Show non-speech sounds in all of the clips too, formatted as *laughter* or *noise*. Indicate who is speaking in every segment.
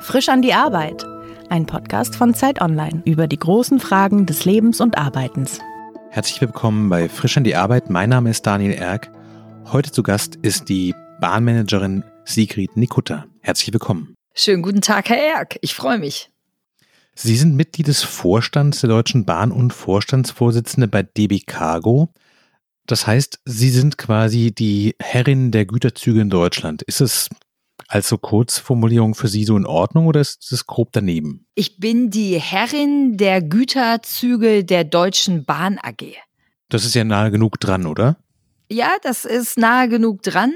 Speaker 1: Frisch an die Arbeit. Ein Podcast von Zeit Online über die großen Fragen des Lebens und Arbeitens.
Speaker 2: Herzlich willkommen bei Frisch an die Arbeit. Mein Name ist Daniel Erck. Heute zu Gast ist die Bahnmanagerin Sigrid Nikutta. Herzlich willkommen.
Speaker 3: Schönen guten Tag, Herr Erck. Ich freue mich.
Speaker 2: Sie sind Mitglied des Vorstands der Deutschen Bahn und Vorstandsvorsitzende bei DB Cargo. Das heißt, Sie sind quasi die Herrin der Güterzüge in Deutschland. Ist es als so Kurzformulierung für Sie so in Ordnung oder ist es grob daneben?
Speaker 3: Ich bin die Herrin der Güterzüge der Deutschen Bahn AG.
Speaker 2: Das ist ja nahe genug dran, oder?
Speaker 3: Ja, das ist nahe genug dran.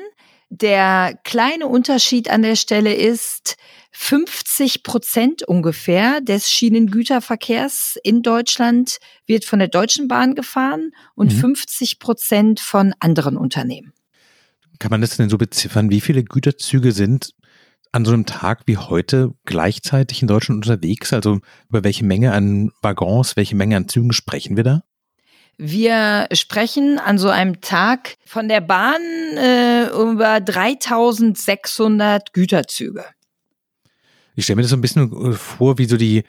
Speaker 3: Der kleine Unterschied an der Stelle ist, 50 Prozent ungefähr des Schienengüterverkehrs in Deutschland wird von der Deutschen Bahn gefahren und mhm. 50 Prozent von anderen Unternehmen.
Speaker 2: Kann man das denn so beziffern? Wie viele Güterzüge sind an so einem Tag wie heute gleichzeitig in Deutschland unterwegs? Also über welche Menge an Waggons, welche Menge an Zügen sprechen wir da?
Speaker 3: Wir sprechen an so einem Tag von der Bahn äh, über 3600 Güterzüge.
Speaker 2: Ich stelle mir das so ein bisschen vor, wie so die,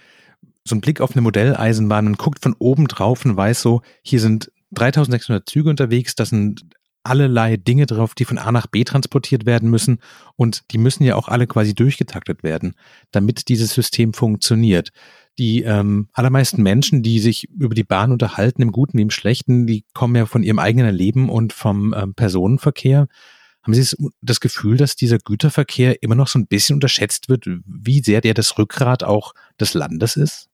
Speaker 2: so ein Blick auf eine Modelleisenbahn. Man guckt von oben drauf und weiß so, hier sind 3600 Züge unterwegs, das sind allerlei Dinge drauf, die von A nach B transportiert werden müssen und die müssen ja auch alle quasi durchgetaktet werden, damit dieses System funktioniert. Die ähm, allermeisten Menschen, die sich über die Bahn unterhalten, im Guten wie im Schlechten, die kommen ja von ihrem eigenen Leben und vom ähm, Personenverkehr. Haben Sie das Gefühl, dass dieser Güterverkehr immer noch so ein bisschen unterschätzt wird, wie sehr der das Rückgrat auch des Landes ist?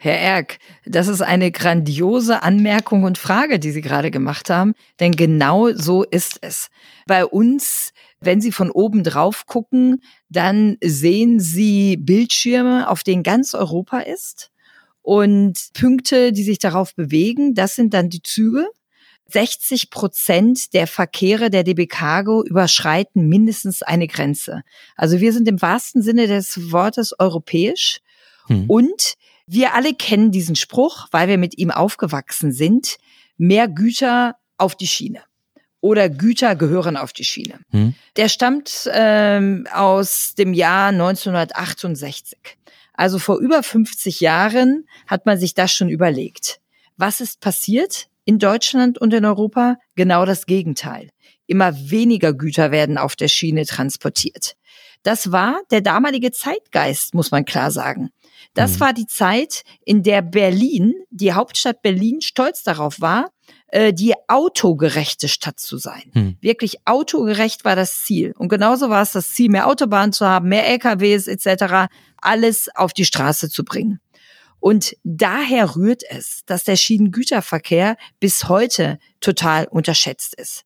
Speaker 3: Herr Erck, das ist eine grandiose Anmerkung und Frage, die Sie gerade gemacht haben, denn genau so ist es. Bei uns, wenn Sie von oben drauf gucken, dann sehen Sie Bildschirme, auf denen ganz Europa ist und Punkte, die sich darauf bewegen, das sind dann die Züge. 60 Prozent der Verkehre der DB Cargo überschreiten mindestens eine Grenze. Also wir sind im wahrsten Sinne des Wortes europäisch. Hm. Und wir alle kennen diesen Spruch, weil wir mit ihm aufgewachsen sind. Mehr Güter auf die Schiene. Oder Güter gehören auf die Schiene. Hm. Der stammt ähm, aus dem Jahr 1968. Also vor über 50 Jahren hat man sich das schon überlegt. Was ist passiert in Deutschland und in Europa? Genau das Gegenteil. Immer weniger Güter werden auf der Schiene transportiert. Das war der damalige Zeitgeist, muss man klar sagen. Das mhm. war die Zeit, in der Berlin, die Hauptstadt Berlin, stolz darauf war, äh, die autogerechte Stadt zu sein. Mhm. Wirklich autogerecht war das Ziel. Und genauso war es das Ziel, mehr Autobahnen zu haben, mehr LKWs etc., alles auf die Straße zu bringen. Und daher rührt es, dass der Schienengüterverkehr bis heute total unterschätzt ist.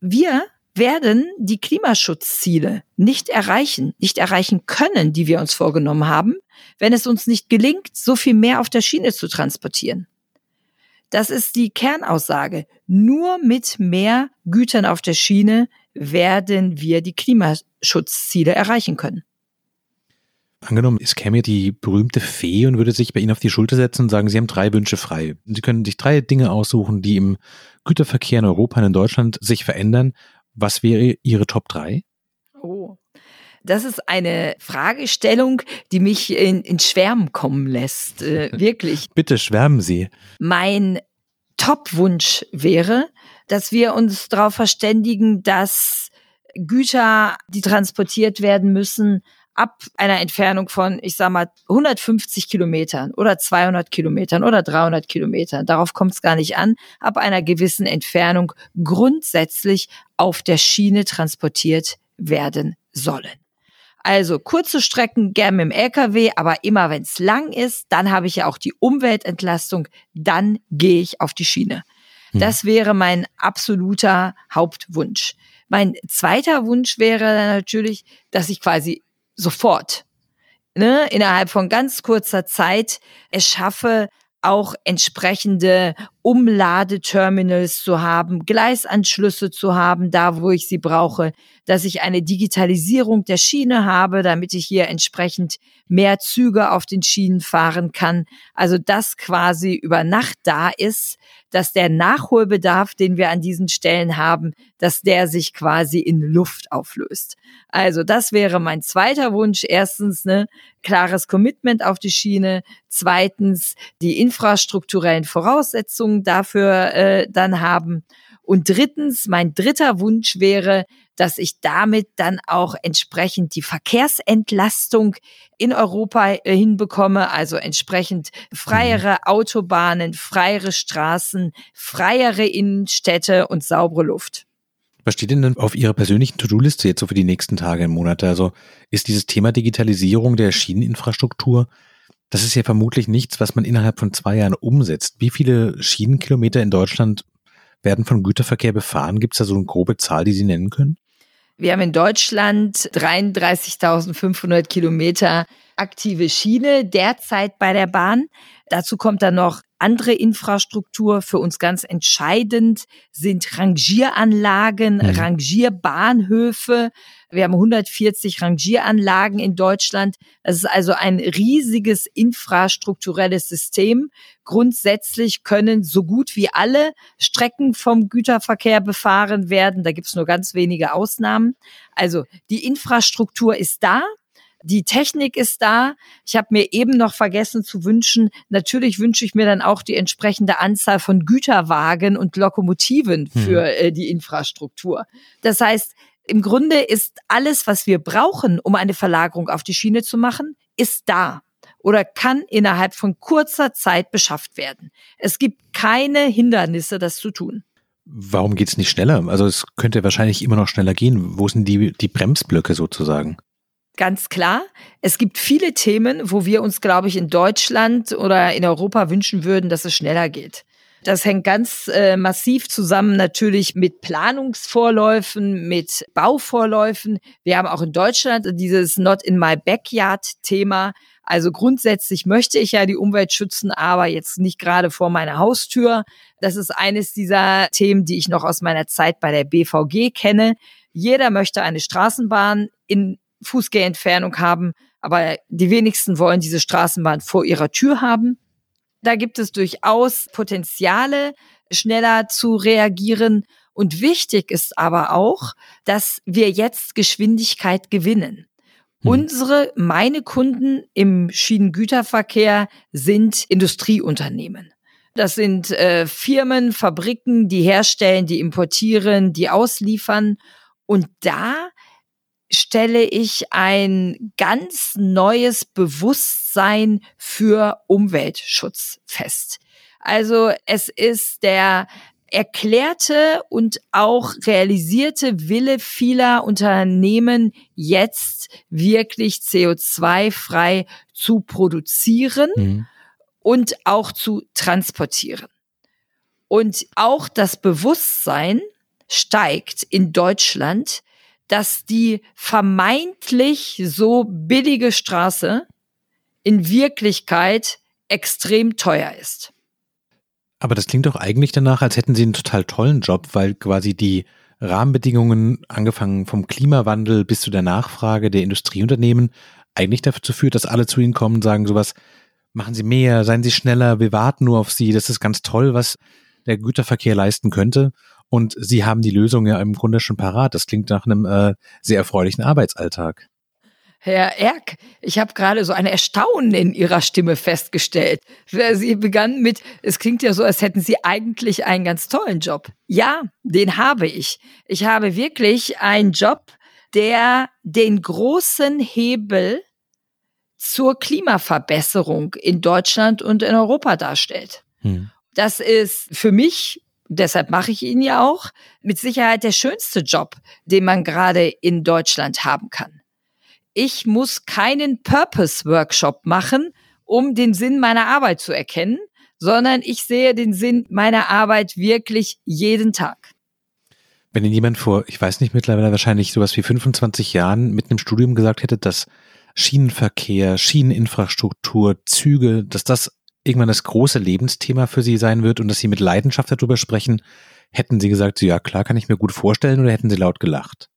Speaker 3: Wir werden die Klimaschutzziele nicht erreichen, nicht erreichen können, die wir uns vorgenommen haben, wenn es uns nicht gelingt, so viel mehr auf der Schiene zu transportieren. Das ist die Kernaussage. Nur mit mehr Gütern auf der Schiene werden wir die Klimaschutzziele erreichen können.
Speaker 2: Angenommen, es käme die berühmte Fee und würde sich bei Ihnen auf die Schulter setzen und sagen, Sie haben drei Wünsche frei. Sie können sich drei Dinge aussuchen, die im Güterverkehr in Europa und in Deutschland sich verändern was wäre Ihre Top 3?
Speaker 3: Oh. Das ist eine Fragestellung, die mich in, in Schwärmen kommen lässt. Äh, *laughs* wirklich.
Speaker 2: Bitte schwärmen Sie.
Speaker 3: Mein Top-Wunsch wäre, dass wir uns darauf verständigen, dass Güter, die transportiert werden müssen, ab einer Entfernung von, ich sag mal, 150 Kilometern oder 200 Kilometern oder 300 Kilometern, darauf kommt es gar nicht an, ab einer gewissen Entfernung grundsätzlich auf der Schiene transportiert werden sollen. Also kurze Strecken gern mit dem LKW, aber immer wenn es lang ist, dann habe ich ja auch die Umweltentlastung, dann gehe ich auf die Schiene. Hm. Das wäre mein absoluter Hauptwunsch. Mein zweiter Wunsch wäre natürlich, dass ich quasi sofort, ne, innerhalb von ganz kurzer Zeit es schaffe, auch entsprechende Umladeterminals zu haben, Gleisanschlüsse zu haben, da wo ich sie brauche, dass ich eine Digitalisierung der Schiene habe, damit ich hier entsprechend mehr Züge auf den Schienen fahren kann. Also das quasi über Nacht da ist, dass der Nachholbedarf, den wir an diesen Stellen haben, dass der sich quasi in Luft auflöst. Also das wäre mein zweiter Wunsch. Erstens, ne, klares Commitment auf die Schiene. Zweitens, die infrastrukturellen Voraussetzungen dafür äh, dann haben. Und drittens, mein dritter Wunsch wäre, dass ich damit dann auch entsprechend die Verkehrsentlastung in Europa äh, hinbekomme, also entsprechend freiere mhm. Autobahnen, freiere Straßen, freiere Innenstädte und saubere Luft.
Speaker 2: Was steht denn auf Ihrer persönlichen To-Do-Liste jetzt so für die nächsten Tage und Monate? Also ist dieses Thema Digitalisierung der Schieneninfrastruktur, das ist ja vermutlich nichts, was man innerhalb von zwei Jahren umsetzt. Wie viele Schienenkilometer in Deutschland werden von Güterverkehr befahren? Gibt es da so eine grobe Zahl, die Sie nennen können?
Speaker 3: Wir haben in Deutschland 33.500 Kilometer aktive Schiene derzeit bei der Bahn. Dazu kommt dann noch andere Infrastruktur. Für uns ganz entscheidend sind Rangieranlagen, mhm. Rangierbahnhöfe. Wir haben 140 Rangieranlagen in Deutschland. Das ist also ein riesiges infrastrukturelles System. Grundsätzlich können so gut wie alle Strecken vom Güterverkehr befahren werden. Da gibt es nur ganz wenige Ausnahmen. Also die Infrastruktur ist da. Die Technik ist da. Ich habe mir eben noch vergessen zu wünschen, natürlich wünsche ich mir dann auch die entsprechende Anzahl von Güterwagen und Lokomotiven hm. für äh, die Infrastruktur. Das heißt, im Grunde ist alles, was wir brauchen, um eine Verlagerung auf die Schiene zu machen, ist da oder kann innerhalb von kurzer Zeit beschafft werden. Es gibt keine Hindernisse, das zu tun.
Speaker 2: Warum geht es nicht schneller? Also es könnte wahrscheinlich immer noch schneller gehen. Wo sind die, die Bremsblöcke sozusagen?
Speaker 3: Ganz klar. Es gibt viele Themen, wo wir uns, glaube ich, in Deutschland oder in Europa wünschen würden, dass es schneller geht. Das hängt ganz äh, massiv zusammen natürlich mit Planungsvorläufen, mit Bauvorläufen. Wir haben auch in Deutschland dieses Not in my backyard Thema. Also grundsätzlich möchte ich ja die Umwelt schützen, aber jetzt nicht gerade vor meiner Haustür. Das ist eines dieser Themen, die ich noch aus meiner Zeit bei der BVG kenne. Jeder möchte eine Straßenbahn in Fußgehentfernung haben, aber die wenigsten wollen diese Straßenbahn vor ihrer Tür haben. Da gibt es durchaus Potenziale, schneller zu reagieren. Und wichtig ist aber auch, dass wir jetzt Geschwindigkeit gewinnen. Hm. Unsere, meine Kunden im Schienengüterverkehr sind Industrieunternehmen. Das sind äh, Firmen, Fabriken, die herstellen, die importieren, die ausliefern. Und da stelle ich ein ganz neues Bewusstsein für Umweltschutz fest. Also es ist der erklärte und auch realisierte Wille vieler Unternehmen, jetzt wirklich CO2-frei zu produzieren mhm. und auch zu transportieren. Und auch das Bewusstsein steigt in Deutschland, dass die vermeintlich so billige Straße in Wirklichkeit extrem teuer ist.
Speaker 2: Aber das klingt doch eigentlich danach, als hätten Sie einen total tollen Job, weil quasi die Rahmenbedingungen, angefangen vom Klimawandel bis zu der Nachfrage der Industrieunternehmen, eigentlich dazu führt, dass alle zu Ihnen kommen und sagen sowas, machen Sie mehr, seien Sie schneller, wir warten nur auf Sie, das ist ganz toll, was der Güterverkehr leisten könnte. Und Sie haben die Lösung ja im Grunde schon parat. Das klingt nach einem äh, sehr erfreulichen Arbeitsalltag.
Speaker 3: Herr Erk, ich habe gerade so ein Erstaunen in Ihrer Stimme festgestellt. Sie begann mit, es klingt ja so, als hätten Sie eigentlich einen ganz tollen Job. Ja, den habe ich. Ich habe wirklich einen Job, der den großen Hebel zur Klimaverbesserung in Deutschland und in Europa darstellt. Hm. Das ist für mich deshalb mache ich ihn ja auch, mit Sicherheit der schönste Job, den man gerade in Deutschland haben kann. Ich muss keinen Purpose-Workshop machen, um den Sinn meiner Arbeit zu erkennen, sondern ich sehe den Sinn meiner Arbeit wirklich jeden Tag.
Speaker 2: Wenn Ihnen jemand vor, ich weiß nicht, mittlerweile wahrscheinlich sowas wie 25 Jahren mit einem Studium gesagt hätte, dass Schienenverkehr, Schieneninfrastruktur, Züge, dass das irgendwann das große Lebensthema für Sie sein wird und dass Sie mit Leidenschaft darüber sprechen, hätten Sie gesagt, ja klar, kann ich mir gut vorstellen oder hätten Sie laut gelacht?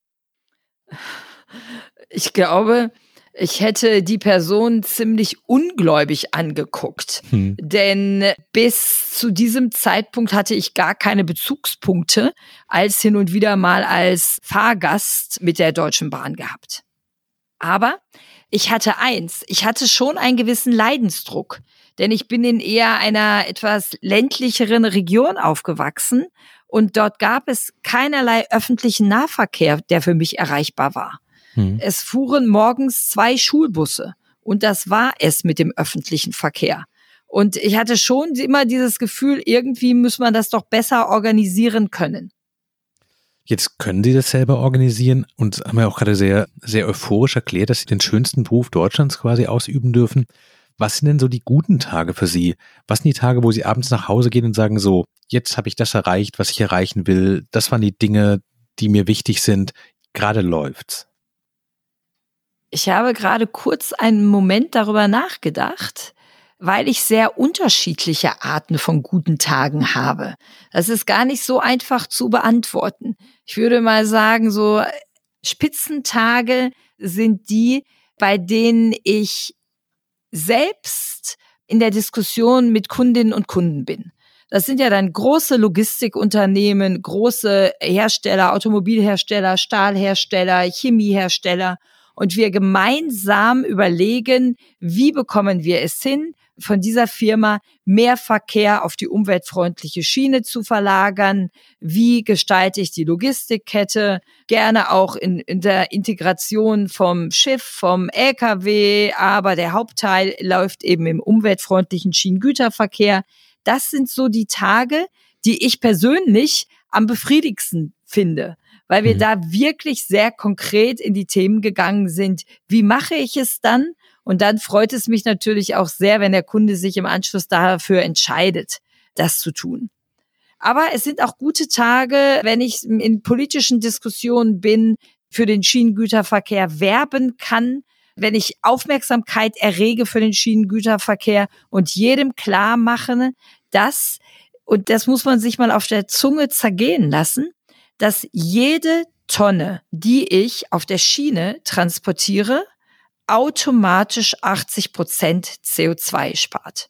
Speaker 3: Ich glaube, ich hätte die Person ziemlich ungläubig angeguckt. Hm. Denn bis zu diesem Zeitpunkt hatte ich gar keine Bezugspunkte als hin und wieder mal als Fahrgast mit der Deutschen Bahn gehabt. Aber ich hatte eins, ich hatte schon einen gewissen Leidensdruck, denn ich bin in eher einer etwas ländlicheren Region aufgewachsen und dort gab es keinerlei öffentlichen Nahverkehr, der für mich erreichbar war. Hm. Es fuhren morgens zwei Schulbusse und das war es mit dem öffentlichen Verkehr. Und ich hatte schon immer dieses Gefühl, irgendwie muss man das doch besser organisieren können.
Speaker 2: Jetzt können Sie das selber organisieren und haben ja auch gerade sehr, sehr euphorisch erklärt, dass Sie den schönsten Beruf Deutschlands quasi ausüben dürfen. Was sind denn so die guten Tage für Sie? Was sind die Tage, wo Sie abends nach Hause gehen und sagen so, jetzt habe ich das erreicht, was ich erreichen will. Das waren die Dinge, die mir wichtig sind. Gerade läuft's.
Speaker 3: Ich habe gerade kurz einen Moment darüber nachgedacht weil ich sehr unterschiedliche Arten von guten Tagen habe. Das ist gar nicht so einfach zu beantworten. Ich würde mal sagen, so Spitzentage sind die, bei denen ich selbst in der Diskussion mit Kundinnen und Kunden bin. Das sind ja dann große Logistikunternehmen, große Hersteller, Automobilhersteller, Stahlhersteller, Chemiehersteller. Und wir gemeinsam überlegen, wie bekommen wir es hin, von dieser Firma mehr Verkehr auf die umweltfreundliche Schiene zu verlagern? Wie gestalte ich die Logistikkette? Gerne auch in, in der Integration vom Schiff, vom LKW, aber der Hauptteil läuft eben im umweltfreundlichen Schienengüterverkehr. Das sind so die Tage, die ich persönlich am befriedigsten finde weil wir mhm. da wirklich sehr konkret in die Themen gegangen sind. Wie mache ich es dann? Und dann freut es mich natürlich auch sehr, wenn der Kunde sich im Anschluss dafür entscheidet, das zu tun. Aber es sind auch gute Tage, wenn ich in politischen Diskussionen bin, für den Schienengüterverkehr werben kann, wenn ich Aufmerksamkeit errege für den Schienengüterverkehr und jedem klar mache, dass, und das muss man sich mal auf der Zunge zergehen lassen, dass jede Tonne, die ich auf der Schiene transportiere, automatisch 80 Prozent CO2 spart.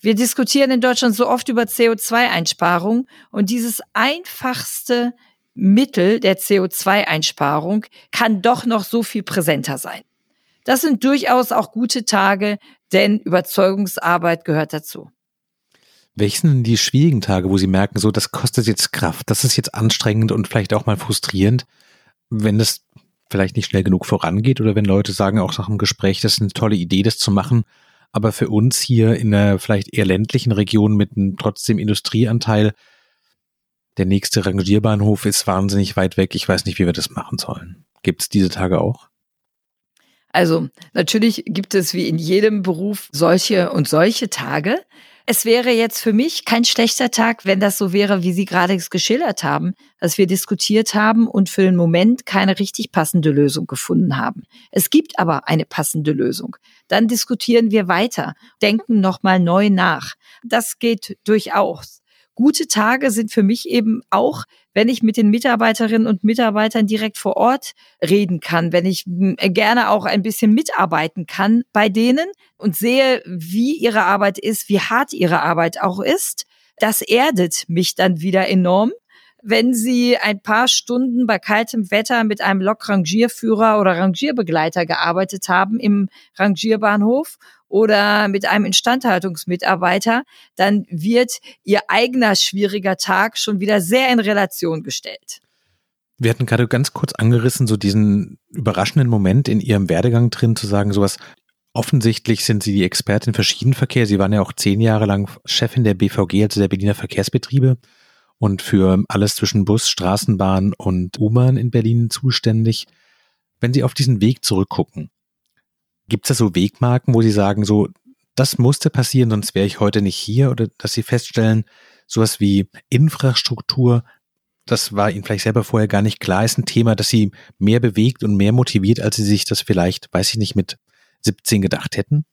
Speaker 3: Wir diskutieren in Deutschland so oft über CO2-Einsparung und dieses einfachste Mittel der CO2-Einsparung kann doch noch so viel präsenter sein. Das sind durchaus auch gute Tage, denn Überzeugungsarbeit gehört dazu.
Speaker 2: Welche sind die schwierigen Tage, wo Sie merken, so, das kostet jetzt Kraft, das ist jetzt anstrengend und vielleicht auch mal frustrierend, wenn das vielleicht nicht schnell genug vorangeht oder wenn Leute sagen auch nach dem Gespräch, das ist eine tolle Idee, das zu machen. Aber für uns hier in einer vielleicht eher ländlichen Region mit einem trotzdem Industrieanteil, der nächste Rangierbahnhof ist wahnsinnig weit weg. Ich weiß nicht, wie wir das machen sollen. Gibt es diese Tage auch?
Speaker 3: Also natürlich gibt es wie in jedem Beruf solche und solche Tage. Es wäre jetzt für mich kein schlechter Tag, wenn das so wäre, wie Sie gerade es geschildert haben, dass wir diskutiert haben und für den Moment keine richtig passende Lösung gefunden haben. Es gibt aber eine passende Lösung. Dann diskutieren wir weiter, denken nochmal neu nach. Das geht durchaus. Gute Tage sind für mich eben auch, wenn ich mit den Mitarbeiterinnen und Mitarbeitern direkt vor Ort reden kann, wenn ich hm, gerne auch ein bisschen mitarbeiten kann bei denen und sehe, wie ihre Arbeit ist, wie hart ihre Arbeit auch ist. Das erdet mich dann wieder enorm wenn Sie ein paar Stunden bei kaltem Wetter mit einem Lokrangierführer oder Rangierbegleiter gearbeitet haben im Rangierbahnhof oder mit einem Instandhaltungsmitarbeiter, dann wird ihr eigener schwieriger Tag schon wieder sehr in Relation gestellt.
Speaker 2: Wir hatten gerade ganz kurz angerissen, so diesen überraschenden Moment in Ihrem Werdegang drin, zu sagen, sowas, offensichtlich sind Sie die Expertin für Schienenverkehr. Sie waren ja auch zehn Jahre lang Chefin der BVG, also der Berliner Verkehrsbetriebe und für alles zwischen Bus, Straßenbahn und U-Bahn in Berlin zuständig. Wenn Sie auf diesen Weg zurückgucken, Gibt es da so Wegmarken, wo Sie sagen, so, das musste passieren, sonst wäre ich heute nicht hier? Oder dass Sie feststellen, sowas wie Infrastruktur, das war Ihnen vielleicht selber vorher gar nicht klar, ist ein Thema, das Sie mehr bewegt und mehr motiviert, als Sie sich das vielleicht, weiß ich nicht, mit 17 gedacht hätten?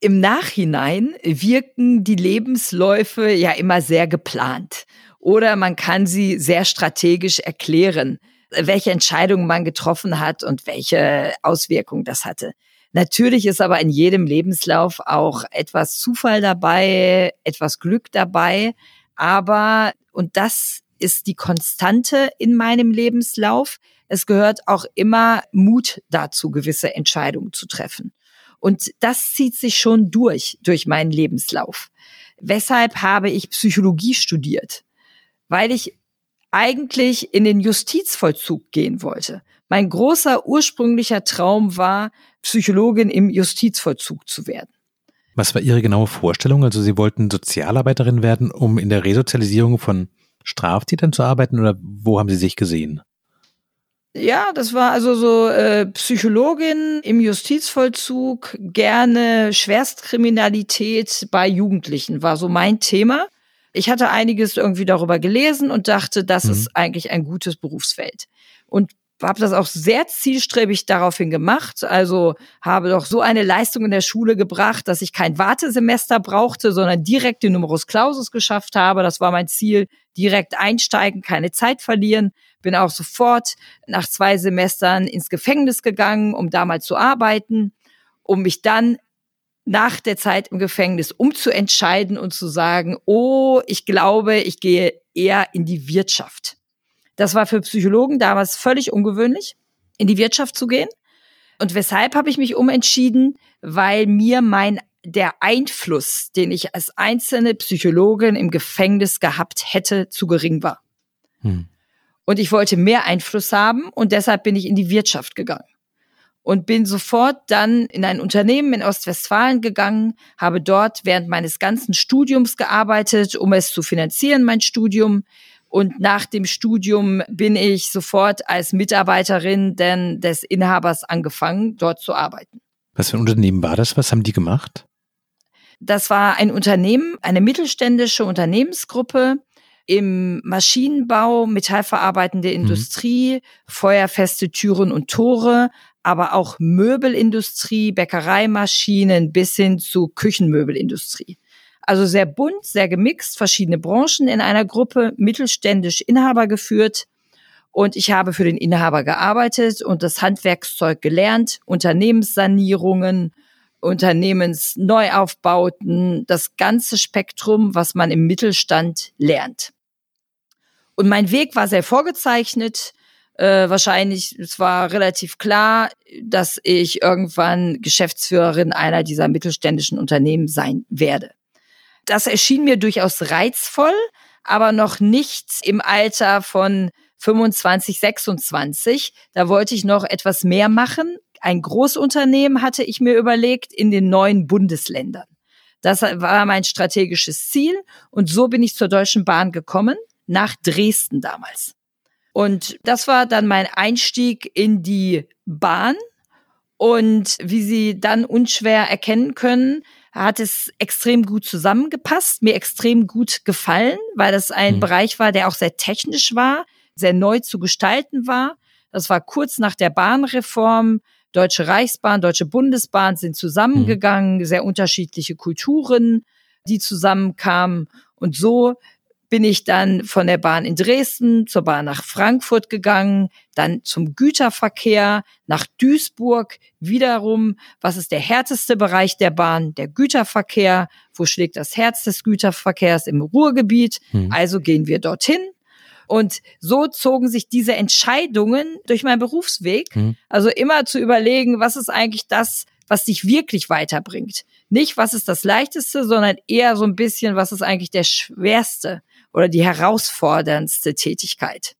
Speaker 3: im Nachhinein wirken die Lebensläufe ja immer sehr geplant. Oder man kann sie sehr strategisch erklären, welche Entscheidungen man getroffen hat und welche Auswirkungen das hatte. Natürlich ist aber in jedem Lebenslauf auch etwas Zufall dabei, etwas Glück dabei. Aber, und das ist die Konstante in meinem Lebenslauf, es gehört auch immer Mut dazu, gewisse Entscheidungen zu treffen. Und das zieht sich schon durch, durch meinen Lebenslauf. Weshalb habe ich Psychologie studiert? Weil ich eigentlich in den Justizvollzug gehen wollte. Mein großer ursprünglicher Traum war, Psychologin im Justizvollzug zu werden.
Speaker 2: Was war Ihre genaue Vorstellung? Also Sie wollten Sozialarbeiterin werden, um in der Resozialisierung von Straftätern zu arbeiten oder wo haben Sie sich gesehen?
Speaker 3: Ja, das war also so äh, Psychologin im Justizvollzug, gerne Schwerstkriminalität bei Jugendlichen war so mein Thema. Ich hatte einiges irgendwie darüber gelesen und dachte, das mhm. ist eigentlich ein gutes Berufsfeld. Und habe das auch sehr zielstrebig daraufhin gemacht. Also habe doch so eine Leistung in der Schule gebracht, dass ich kein Wartesemester brauchte, sondern direkt den Numerus Clausus geschafft habe. Das war mein Ziel. Direkt einsteigen, keine Zeit verlieren. Bin auch sofort nach zwei Semestern ins Gefängnis gegangen, um damals zu arbeiten, um mich dann nach der Zeit im Gefängnis umzuentscheiden und zu sagen, oh, ich glaube, ich gehe eher in die Wirtschaft. Das war für Psychologen damals völlig ungewöhnlich, in die Wirtschaft zu gehen. Und weshalb habe ich mich umentschieden? Weil mir mein der Einfluss, den ich als einzelne Psychologin im Gefängnis gehabt hätte, zu gering war. Hm. Und ich wollte mehr Einfluss haben und deshalb bin ich in die Wirtschaft gegangen und bin sofort dann in ein Unternehmen in Ostwestfalen gegangen, habe dort während meines ganzen Studiums gearbeitet, um es zu finanzieren, mein Studium. Und nach dem Studium bin ich sofort als Mitarbeiterin denn des Inhabers angefangen, dort zu arbeiten.
Speaker 2: Was für ein Unternehmen war das? Was haben die gemacht?
Speaker 3: Das war ein Unternehmen, eine mittelständische Unternehmensgruppe im Maschinenbau, metallverarbeitende mhm. Industrie, mhm. feuerfeste Türen und Tore, aber auch Möbelindustrie, Bäckereimaschinen bis hin zu Küchenmöbelindustrie. Also sehr bunt, sehr gemixt, verschiedene Branchen in einer Gruppe, mittelständisch Inhaber geführt. Und ich habe für den Inhaber gearbeitet und das Handwerkszeug gelernt, Unternehmenssanierungen, Unternehmensneuaufbauten, das ganze Spektrum, was man im Mittelstand lernt. Und mein Weg war sehr vorgezeichnet. Äh, wahrscheinlich, es war relativ klar, dass ich irgendwann Geschäftsführerin einer dieser mittelständischen Unternehmen sein werde das erschien mir durchaus reizvoll, aber noch nicht im Alter von 25, 26. Da wollte ich noch etwas mehr machen. Ein Großunternehmen hatte ich mir überlegt in den neuen Bundesländern. Das war mein strategisches Ziel und so bin ich zur Deutschen Bahn gekommen, nach Dresden damals. Und das war dann mein Einstieg in die Bahn. Und wie Sie dann unschwer erkennen können, hat es extrem gut zusammengepasst, mir extrem gut gefallen, weil das ein mhm. Bereich war, der auch sehr technisch war, sehr neu zu gestalten war. Das war kurz nach der Bahnreform. Deutsche Reichsbahn, Deutsche Bundesbahn sind zusammengegangen, mhm. sehr unterschiedliche Kulturen, die zusammenkamen. Und so bin ich dann von der Bahn in Dresden zur Bahn nach Frankfurt gegangen, dann zum Güterverkehr nach Duisburg, wiederum, was ist der härteste Bereich der Bahn? Der Güterverkehr. Wo schlägt das Herz des Güterverkehrs? Im Ruhrgebiet. Hm. Also gehen wir dorthin. Und so zogen sich diese Entscheidungen durch meinen Berufsweg. Hm. Also immer zu überlegen, was ist eigentlich das, was dich wirklich weiterbringt. Nicht, was ist das Leichteste, sondern eher so ein bisschen, was ist eigentlich der Schwerste oder die herausforderndste Tätigkeit.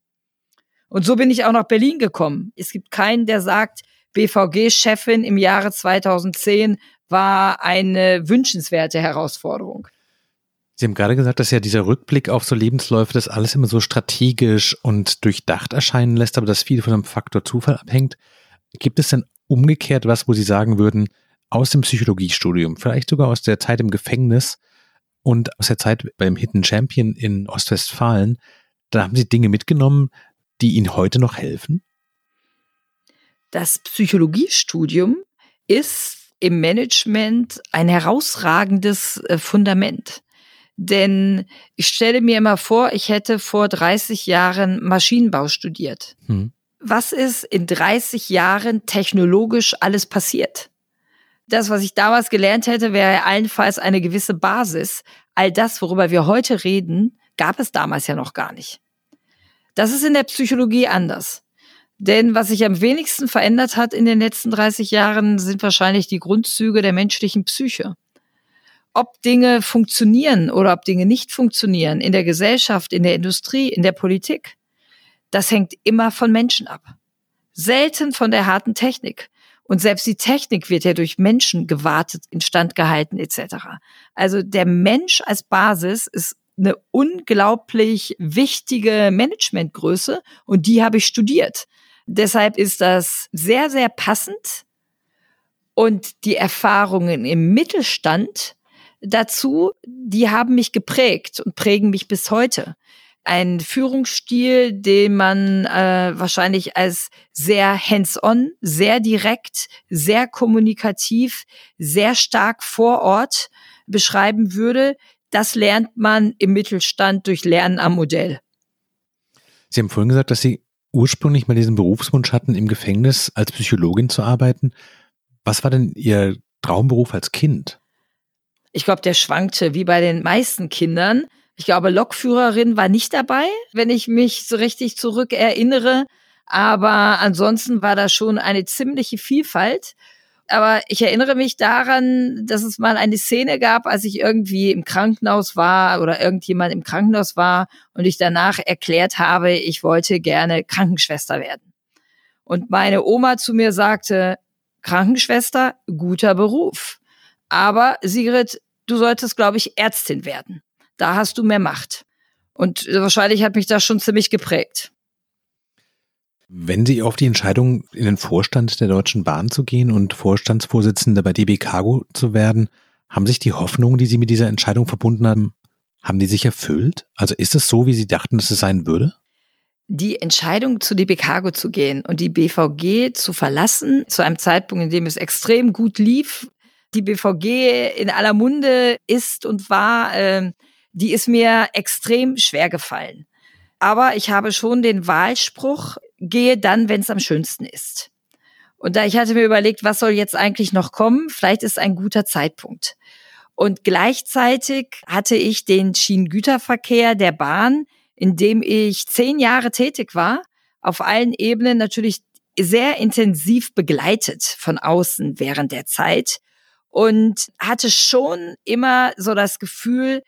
Speaker 3: Und so bin ich auch nach Berlin gekommen. Es gibt keinen, der sagt, BVG-Chefin im Jahre 2010 war eine wünschenswerte Herausforderung.
Speaker 2: Sie haben gerade gesagt, dass ja dieser Rückblick auf so Lebensläufe das alles immer so strategisch und durchdacht erscheinen lässt, aber dass viel von einem Faktor Zufall abhängt. Gibt es denn umgekehrt was, wo Sie sagen würden, aus dem Psychologiestudium, vielleicht sogar aus der Zeit im Gefängnis, und aus der Zeit beim Hidden Champion in Ostwestfalen, da haben Sie Dinge mitgenommen, die Ihnen heute noch helfen?
Speaker 3: Das Psychologiestudium ist im Management ein herausragendes äh, Fundament. Denn ich stelle mir immer vor, ich hätte vor 30 Jahren Maschinenbau studiert. Hm. Was ist in 30 Jahren technologisch alles passiert? Das, was ich damals gelernt hätte, wäre allenfalls eine gewisse Basis. All das, worüber wir heute reden, gab es damals ja noch gar nicht. Das ist in der Psychologie anders. Denn was sich am wenigsten verändert hat in den letzten 30 Jahren, sind wahrscheinlich die Grundzüge der menschlichen Psyche. Ob Dinge funktionieren oder ob Dinge nicht funktionieren in der Gesellschaft, in der Industrie, in der Politik, das hängt immer von Menschen ab. Selten von der harten Technik. Und selbst die Technik wird ja durch Menschen gewartet, instand gehalten etc. Also der Mensch als Basis ist eine unglaublich wichtige Managementgröße und die habe ich studiert. Deshalb ist das sehr, sehr passend. Und die Erfahrungen im Mittelstand dazu, die haben mich geprägt und prägen mich bis heute. Ein Führungsstil, den man äh, wahrscheinlich als sehr hands-on, sehr direkt, sehr kommunikativ, sehr stark vor Ort beschreiben würde. Das lernt man im Mittelstand durch Lernen am Modell.
Speaker 2: Sie haben vorhin gesagt, dass Sie ursprünglich mal diesen Berufswunsch hatten, im Gefängnis als Psychologin zu arbeiten. Was war denn Ihr Traumberuf als Kind?
Speaker 3: Ich glaube, der schwankte wie bei den meisten Kindern. Ich glaube, Lokführerin war nicht dabei, wenn ich mich so richtig zurück erinnere. Aber ansonsten war da schon eine ziemliche Vielfalt. Aber ich erinnere mich daran, dass es mal eine Szene gab, als ich irgendwie im Krankenhaus war oder irgendjemand im Krankenhaus war und ich danach erklärt habe, ich wollte gerne Krankenschwester werden. Und meine Oma zu mir sagte, Krankenschwester, guter Beruf. Aber Sigrid, du solltest, glaube ich, Ärztin werden. Da hast du mehr Macht. Und wahrscheinlich hat mich das schon ziemlich geprägt.
Speaker 2: Wenn Sie auf die Entscheidung, in den Vorstand der Deutschen Bahn zu gehen und Vorstandsvorsitzende bei DB Cargo zu werden, haben sich die Hoffnungen, die Sie mit dieser Entscheidung verbunden haben, haben die sich erfüllt? Also ist es so, wie Sie dachten, dass es sein würde?
Speaker 3: Die Entscheidung, zu DB Cargo zu gehen und die BVG zu verlassen, zu einem Zeitpunkt, in dem es extrem gut lief, die BVG in aller Munde ist und war, äh, die ist mir extrem schwer gefallen. Aber ich habe schon den Wahlspruch gehe dann, wenn es am schönsten ist. Und da ich hatte mir überlegt, was soll jetzt eigentlich noch kommen? Vielleicht ist ein guter Zeitpunkt. Und gleichzeitig hatte ich den Schienengüterverkehr der Bahn, in dem ich zehn Jahre tätig war, auf allen Ebenen natürlich sehr intensiv begleitet von außen während der Zeit und hatte schon immer so das Gefühl,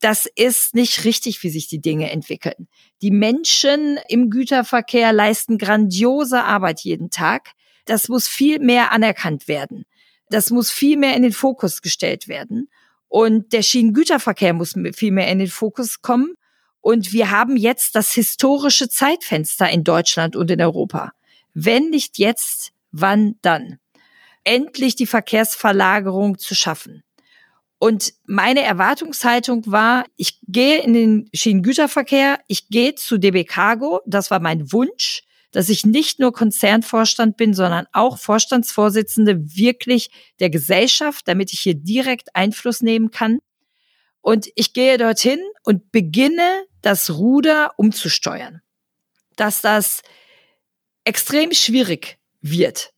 Speaker 3: das ist nicht richtig, wie sich die Dinge entwickeln. Die Menschen im Güterverkehr leisten grandiose Arbeit jeden Tag. Das muss viel mehr anerkannt werden. Das muss viel mehr in den Fokus gestellt werden. Und der Schienengüterverkehr muss viel mehr in den Fokus kommen. Und wir haben jetzt das historische Zeitfenster in Deutschland und in Europa. Wenn nicht jetzt, wann dann? Endlich die Verkehrsverlagerung zu schaffen. Und meine Erwartungshaltung war, ich gehe in den Schienengüterverkehr, ich gehe zu DB Cargo, das war mein Wunsch, dass ich nicht nur Konzernvorstand bin, sondern auch Vorstandsvorsitzende wirklich der Gesellschaft, damit ich hier direkt Einfluss nehmen kann. Und ich gehe dorthin und beginne das Ruder umzusteuern. Dass das extrem schwierig wird,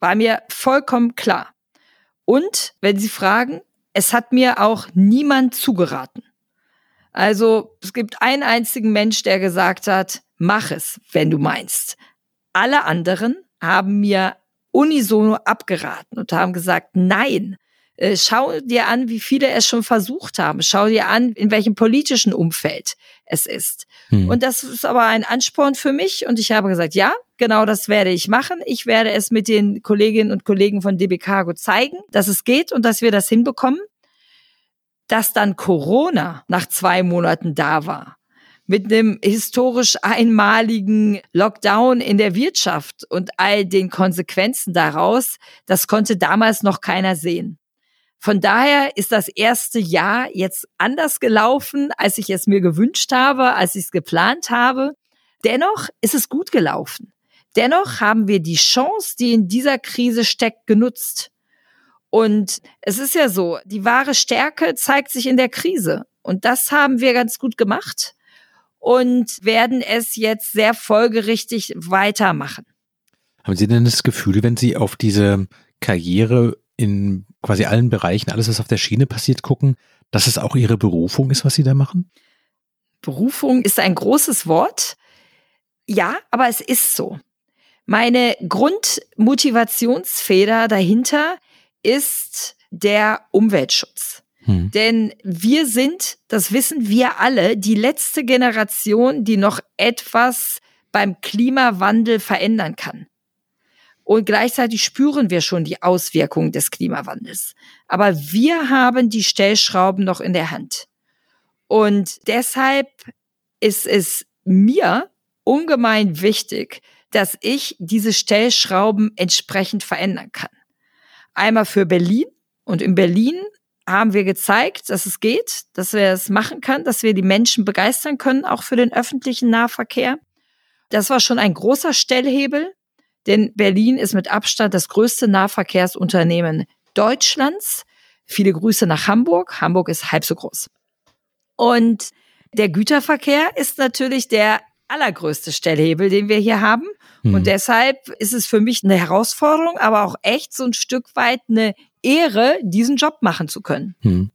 Speaker 3: war mir vollkommen klar. Und wenn Sie fragen, es hat mir auch niemand zugeraten. Also es gibt einen einzigen Mensch, der gesagt hat, mach es, wenn du meinst. Alle anderen haben mir unisono abgeraten und haben gesagt, nein, schau dir an, wie viele es schon versucht haben. Schau dir an, in welchem politischen Umfeld es ist. Hm. Und das ist aber ein Ansporn für mich. Und ich habe gesagt, ja, genau das werde ich machen. Ich werde es mit den Kolleginnen und Kollegen von DB Cargo zeigen, dass es geht und dass wir das hinbekommen. Dass dann Corona nach zwei Monaten da war mit einem historisch einmaligen Lockdown in der Wirtschaft und all den Konsequenzen daraus, das konnte damals noch keiner sehen. Von daher ist das erste Jahr jetzt anders gelaufen, als ich es mir gewünscht habe, als ich es geplant habe. Dennoch ist es gut gelaufen. Dennoch haben wir die Chance, die in dieser Krise steckt, genutzt. Und es ist ja so, die wahre Stärke zeigt sich in der Krise. Und das haben wir ganz gut gemacht und werden es jetzt sehr folgerichtig weitermachen.
Speaker 2: Haben Sie denn das Gefühl, wenn Sie auf diese Karriere in quasi allen Bereichen, alles, was auf der Schiene passiert, gucken, dass es auch Ihre Berufung ist, was Sie da machen?
Speaker 3: Berufung ist ein großes Wort. Ja, aber es ist so. Meine Grundmotivationsfeder dahinter ist der Umweltschutz. Hm. Denn wir sind, das wissen wir alle, die letzte Generation, die noch etwas beim Klimawandel verändern kann. Und gleichzeitig spüren wir schon die Auswirkungen des Klimawandels. Aber wir haben die Stellschrauben noch in der Hand. Und deshalb ist es mir ungemein wichtig, dass ich diese Stellschrauben entsprechend verändern kann. Einmal für Berlin. Und in Berlin haben wir gezeigt, dass es geht, dass wir es machen können, dass wir die Menschen begeistern können, auch für den öffentlichen Nahverkehr. Das war schon ein großer Stellhebel, denn Berlin ist mit Abstand das größte Nahverkehrsunternehmen Deutschlands. Viele Grüße nach Hamburg. Hamburg ist halb so groß. Und der Güterverkehr ist natürlich der allergrößte Stellhebel, den wir hier haben. Mhm. Und deshalb ist es für mich eine Herausforderung, aber auch echt so ein Stück weit eine Ehre, diesen Job machen zu können. Mhm.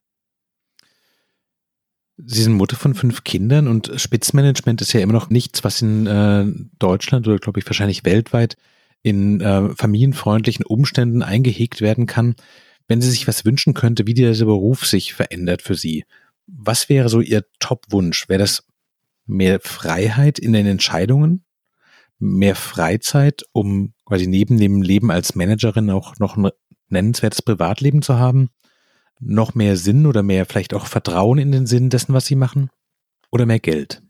Speaker 2: Sie sind Mutter von fünf Kindern und Spitzmanagement ist ja immer noch nichts, was in äh, Deutschland oder glaube ich wahrscheinlich weltweit in äh, familienfreundlichen Umständen eingehegt werden kann. Wenn sie sich was wünschen könnte, wie dieser Beruf sich verändert für sie, was wäre so Ihr Top-Wunsch? Wäre das mehr Freiheit in den Entscheidungen, mehr Freizeit, um quasi neben dem Leben als Managerin auch noch ein nennenswertes Privatleben zu haben? Noch mehr Sinn oder mehr vielleicht auch Vertrauen in den Sinn dessen, was Sie machen? Oder mehr Geld?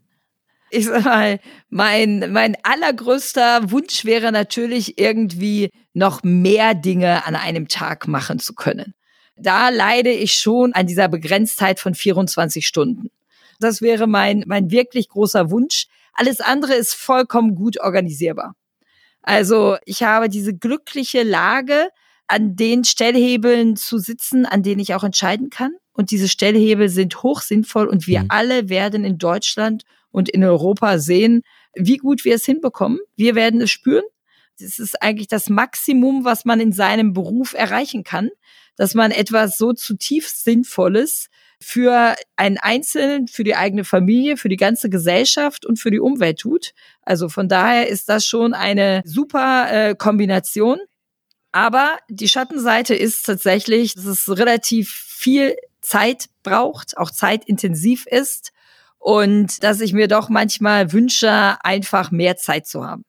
Speaker 3: Ich sag mal, mein, mein allergrößter Wunsch wäre natürlich irgendwie noch mehr Dinge an einem Tag machen zu können. Da leide ich schon an dieser Begrenztheit von 24 Stunden. Das wäre mein, mein wirklich großer Wunsch. Alles andere ist vollkommen gut organisierbar. Also ich habe diese glückliche Lage, an den Stellhebeln zu sitzen, an denen ich auch entscheiden kann. Und diese Stellhebel sind hoch sinnvoll und wir mhm. alle werden in Deutschland und in Europa sehen, wie gut wir es hinbekommen. Wir werden es spüren. Das ist eigentlich das Maximum, was man in seinem Beruf erreichen kann, dass man etwas so zutiefst Sinnvolles für einen Einzelnen, für die eigene Familie, für die ganze Gesellschaft und für die Umwelt tut. Also von daher ist das schon eine super äh, Kombination. Aber die Schattenseite ist tatsächlich, dass es relativ viel Zeit braucht, auch zeitintensiv ist und dass ich mir doch manchmal wünsche, einfach mehr Zeit zu haben.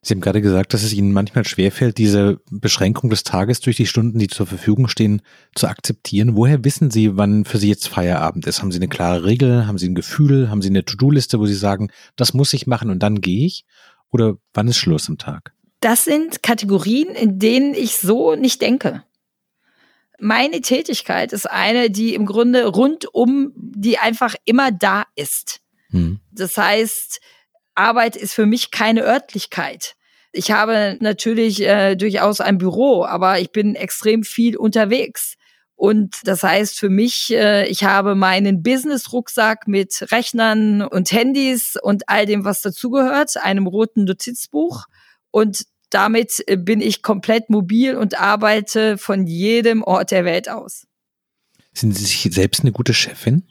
Speaker 2: Sie haben gerade gesagt, dass es Ihnen manchmal schwerfällt, diese Beschränkung des Tages durch die Stunden, die zur Verfügung stehen, zu akzeptieren. Woher wissen Sie, wann für Sie jetzt Feierabend ist? Haben Sie eine klare Regel? Haben Sie ein Gefühl? Haben Sie eine To-Do-Liste, wo Sie sagen, das muss ich machen und dann gehe ich? Oder wann ist Schluss am Tag?
Speaker 3: Das sind Kategorien, in denen ich so nicht denke meine Tätigkeit ist eine, die im Grunde rundum, die einfach immer da ist. Hm. Das heißt, Arbeit ist für mich keine Örtlichkeit. Ich habe natürlich äh, durchaus ein Büro, aber ich bin extrem viel unterwegs. Und das heißt für mich, äh, ich habe meinen Business-Rucksack mit Rechnern und Handys und all dem, was dazugehört, einem roten Notizbuch. Und damit äh, bin ich komplett mobil und arbeite von jedem Ort der Welt aus.
Speaker 2: Sind Sie sich selbst eine gute Chefin?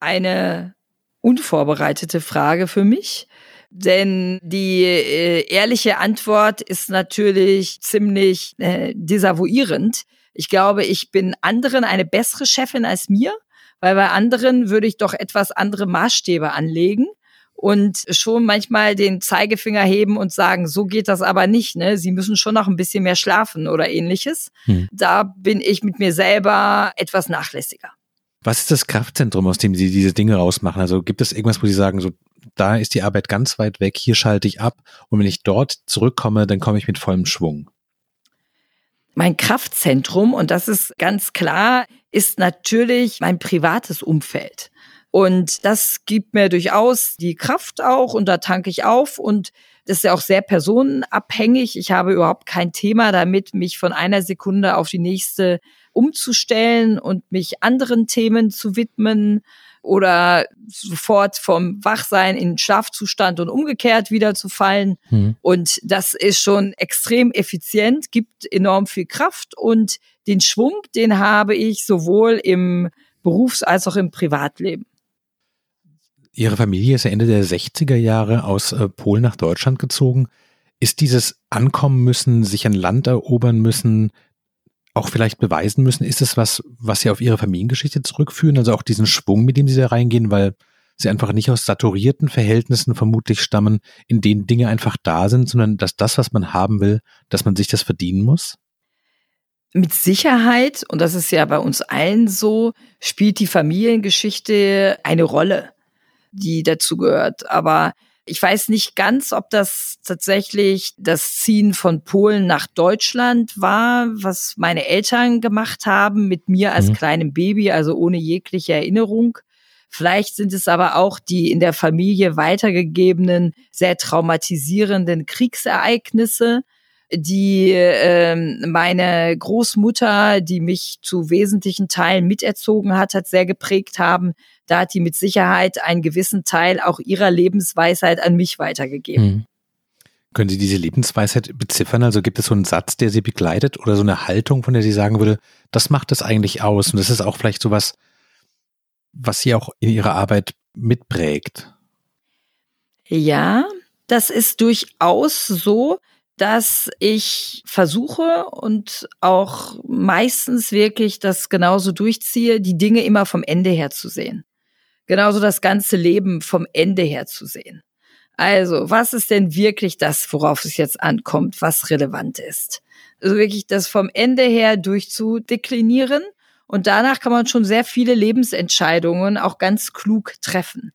Speaker 3: Eine unvorbereitete Frage für mich. Denn die äh, ehrliche Antwort ist natürlich ziemlich äh, desavouierend. Ich glaube, ich bin anderen eine bessere Chefin als mir, weil bei anderen würde ich doch etwas andere Maßstäbe anlegen und schon manchmal den Zeigefinger heben und sagen, so geht das aber nicht, ne? Sie müssen schon noch ein bisschen mehr schlafen oder ähnliches. Hm. Da bin ich mit mir selber etwas nachlässiger.
Speaker 2: Was ist das Kraftzentrum, aus dem Sie diese Dinge rausmachen? Also gibt es irgendwas, wo Sie sagen, so da ist die Arbeit ganz weit weg, hier schalte ich ab und wenn ich dort zurückkomme, dann komme ich mit vollem Schwung?
Speaker 3: Mein Kraftzentrum, und das ist ganz klar, ist natürlich mein privates Umfeld Und das gibt mir durchaus die Kraft auch und da tanke ich auf und das ist ja auch sehr personenabhängig. Ich habe überhaupt kein Thema damit, mich von einer Sekunde auf die nächste umzustellen und mich anderen Themen zu widmen oder sofort vom Wachsein in Schlafzustand und umgekehrt wieder zu fallen. Mhm. Und das ist schon extrem effizient, gibt enorm viel Kraft und den Schwung, den habe ich sowohl im Berufs- als auch im Privatleben.
Speaker 2: Ihre Familie ist ja Ende der 60er Jahre aus äh, Polen nach Deutschland gezogen. Ist dieses Ankommen müssen, sich ein Land erobern müssen, auch vielleicht beweisen müssen, ist es was, was Sie auf Ihre Familiengeschichte zurückführen? Also auch diesen Schwung, mit dem Sie da reingehen, weil Sie einfach nicht aus saturierten Verhältnissen vermutlich stammen, in denen Dinge einfach da sind, sondern dass das, was man haben will, dass man sich das verdienen muss?
Speaker 3: Mit Sicherheit, und das ist ja bei uns allen so, spielt die Familiengeschichte eine Rolle, die dazu gehört. Aber ich weiß nicht ganz, ob das tatsächlich das Ziehen von Polen nach Deutschland war, was meine Eltern gemacht haben mit mir als mhm. kleinem Baby, also ohne jegliche Erinnerung. Vielleicht sind es aber auch die in der Familie weitergegebenen, sehr traumatisierenden Kriegsereignisse, die äh, meine Großmutter, die mich zu wesentlichen Teilen miterzogen hat, hat sehr geprägt haben. Da hat die mit Sicherheit einen gewissen Teil auch ihrer Lebensweisheit an mich weitergegeben. Mhm.
Speaker 2: Können Sie diese Lebensweisheit beziffern? Also gibt es so einen Satz, der Sie begleitet oder so eine Haltung, von der Sie sagen würde, das macht es eigentlich aus und das ist auch vielleicht so was, was Sie auch in Ihrer Arbeit mitprägt?
Speaker 3: Ja, das ist durchaus so dass ich versuche und auch meistens wirklich das genauso durchziehe, die Dinge immer vom Ende her zu sehen. Genauso das ganze Leben vom Ende her zu sehen. Also, was ist denn wirklich das, worauf es jetzt ankommt, was relevant ist? Also wirklich das vom Ende her durchzudeklinieren und danach kann man schon sehr viele Lebensentscheidungen auch ganz klug treffen.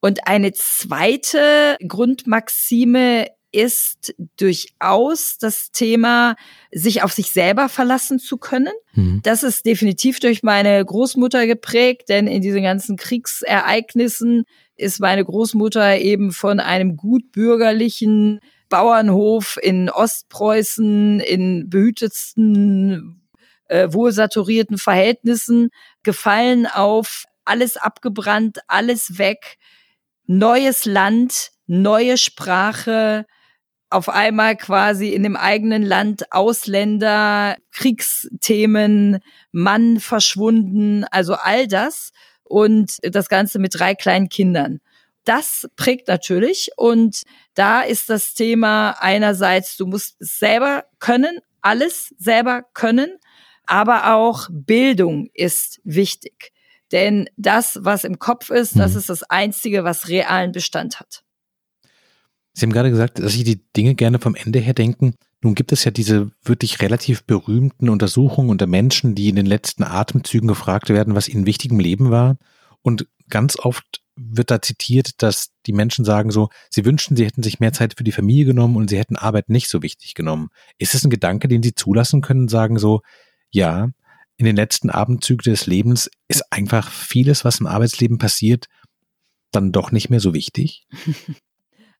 Speaker 3: Und eine zweite Grundmaxime ist durchaus das Thema, sich auf sich selber verlassen zu können. Mhm. Das ist definitiv durch meine Großmutter geprägt, denn in diesen ganzen Kriegsereignissen ist meine Großmutter eben von einem gut bürgerlichen Bauernhof in Ostpreußen in behütetsten, äh, wohlsaturierten Verhältnissen gefallen auf alles abgebrannt, alles weg, neues Land, neue Sprache, auf einmal quasi in dem eigenen Land Ausländer, Kriegsthemen, Mann verschwunden, also all das und das Ganze mit drei kleinen Kindern. Das prägt natürlich und da ist das Thema einerseits, du musst es selber können, alles selber können, aber auch Bildung ist wichtig. Denn das, was im Kopf ist, das mhm. ist das Einzige, was realen Bestand hat.
Speaker 2: Sie haben gerade gesagt, dass Sie die Dinge gerne vom Ende her denken. Nun gibt es ja diese wirklich relativ berühmten Untersuchungen unter Menschen, die in den letzten Atemzügen gefragt werden, was ihnen wichtig im Leben war. Und ganz oft wird da zitiert, dass die Menschen sagen so, sie wünschen, sie hätten sich mehr Zeit für die Familie genommen und sie hätten Arbeit nicht so wichtig genommen. Ist es ein Gedanke, den Sie zulassen können sagen so, ja, in den letzten Abendzügen des Lebens ist einfach vieles, was im Arbeitsleben passiert, dann doch nicht mehr so wichtig? *laughs*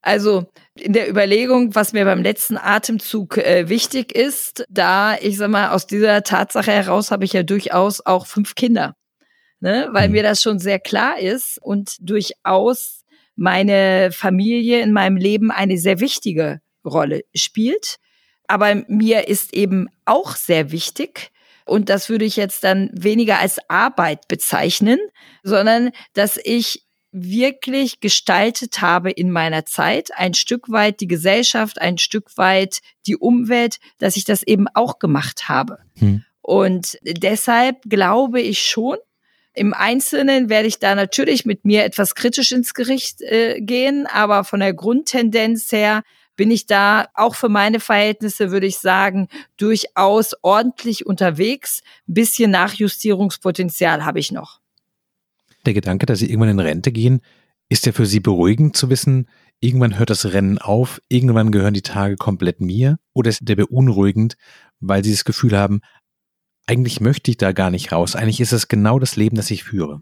Speaker 3: Also in der Überlegung, was mir beim letzten Atemzug äh, wichtig ist, da ich sag mal, aus dieser Tatsache heraus habe ich ja durchaus auch fünf Kinder. Ne? Weil mhm. mir das schon sehr klar ist und durchaus meine Familie in meinem Leben eine sehr wichtige Rolle spielt. Aber mir ist eben auch sehr wichtig, und das würde ich jetzt dann weniger als Arbeit bezeichnen, sondern dass ich wirklich gestaltet habe in meiner Zeit, ein Stück weit die Gesellschaft, ein Stück weit die Umwelt, dass ich das eben auch gemacht habe. Hm. Und deshalb glaube ich schon, im Einzelnen werde ich da natürlich mit mir etwas kritisch ins Gericht äh, gehen, aber von der Grundtendenz her bin ich da auch für meine Verhältnisse, würde ich sagen, durchaus ordentlich unterwegs. Ein bisschen Nachjustierungspotenzial habe ich noch
Speaker 2: der Gedanke, dass sie irgendwann in Rente gehen, ist ja für sie beruhigend zu wissen, irgendwann hört das Rennen auf, irgendwann gehören die Tage komplett mir, oder ist der beunruhigend, weil sie das Gefühl haben, eigentlich möchte ich da gar nicht raus, eigentlich ist es genau das Leben, das ich führe.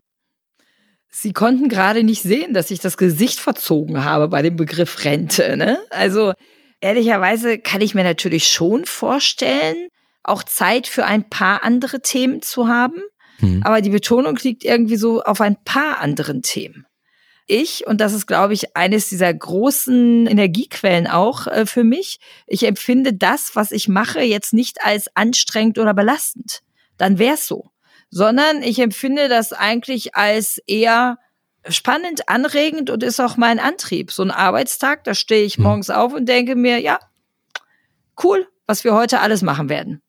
Speaker 3: Sie konnten gerade nicht sehen, dass ich das Gesicht verzogen habe bei dem Begriff Rente. Ne? Also ehrlicherweise kann ich mir natürlich schon vorstellen, auch Zeit für ein paar andere Themen zu haben. Mhm. Aber die Betonung liegt irgendwie so auf ein paar anderen Themen. Ich, und das ist, glaube ich, eines dieser großen Energiequellen auch äh, für mich, ich empfinde das, was ich mache, jetzt nicht als anstrengend oder belastend. Dann wär's so sondern ich empfinde das eigentlich als eher spannend, anregend und ist auch mein Antrieb. So ein Arbeitstag, da stehe ich hm. morgens auf und denke mir, ja, cool, was wir heute alles machen werden.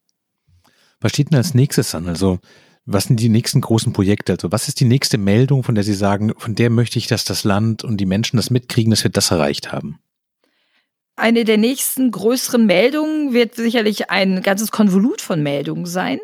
Speaker 2: Was steht denn als nächstes an? Also, was sind die nächsten großen Projekte? Also, was ist die nächste Meldung, von der Sie sagen, von der möchte ich, dass das Land und die Menschen das mitkriegen, dass wir das erreicht haben?
Speaker 3: Eine der nächsten größeren Meldungen wird sicherlich ein ganzes Konvolut von Meldungen sein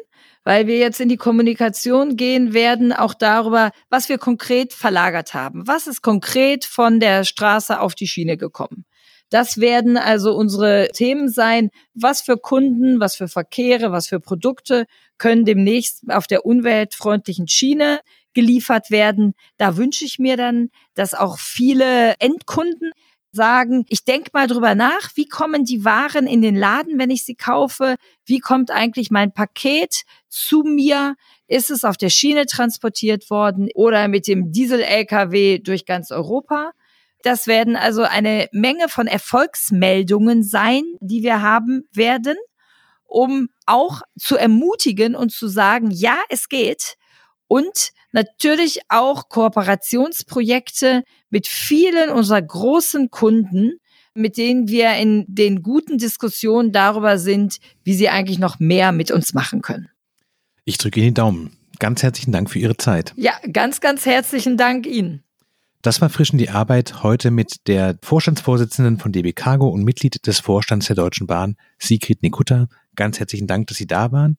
Speaker 3: weil wir jetzt in die Kommunikation gehen werden, auch darüber, was wir konkret verlagert haben. Was ist konkret von der Straße auf die Schiene gekommen? Das werden also unsere Themen sein. Was für Kunden, was für Verkehre, was für Produkte können demnächst auf der umweltfreundlichen Schiene geliefert werden. Da wünsche ich mir dann, dass auch viele Endkunden sagen, ich denke mal drüber nach, wie kommen die Waren in den Laden, wenn ich sie kaufe? Wie kommt eigentlich mein Paket zu mir? Ist es auf der Schiene transportiert worden oder mit dem Diesel-LKW durch ganz Europa? Das werden also eine Menge von Erfolgsmeldungen sein, die wir haben werden, um auch zu ermutigen und zu sagen, ja, es geht. Und natürlich auch Kooperationsprojekte mit vielen unserer großen Kunden, mit denen wir in den guten Diskussionen darüber sind, wie sie eigentlich noch mehr mit uns machen können.
Speaker 2: Ich drücke Ihnen die Daumen. Ganz herzlichen Dank für Ihre Zeit.
Speaker 3: Ja, ganz, ganz herzlichen Dank Ihnen.
Speaker 2: Das war Frischen die Arbeit heute mit der Vorstandsvorsitzenden von DB Cargo und Mitglied des Vorstands der Deutschen Bahn, Sigrid Nikutta. Ganz herzlichen Dank, dass Sie da waren.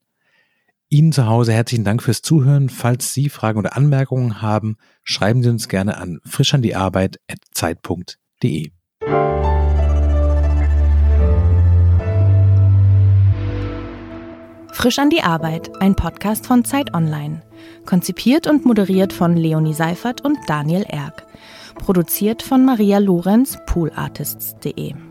Speaker 2: Ihnen zu Hause herzlichen Dank fürs Zuhören. Falls Sie Fragen oder Anmerkungen haben, schreiben Sie uns gerne an frischandiearbeit.zeit.de.
Speaker 1: Frisch an die Arbeit, ein Podcast von Zeit Online. Konzipiert und moderiert von Leonie Seifert und Daniel Erck. Produziert von Maria Lorenz, poolartists.de.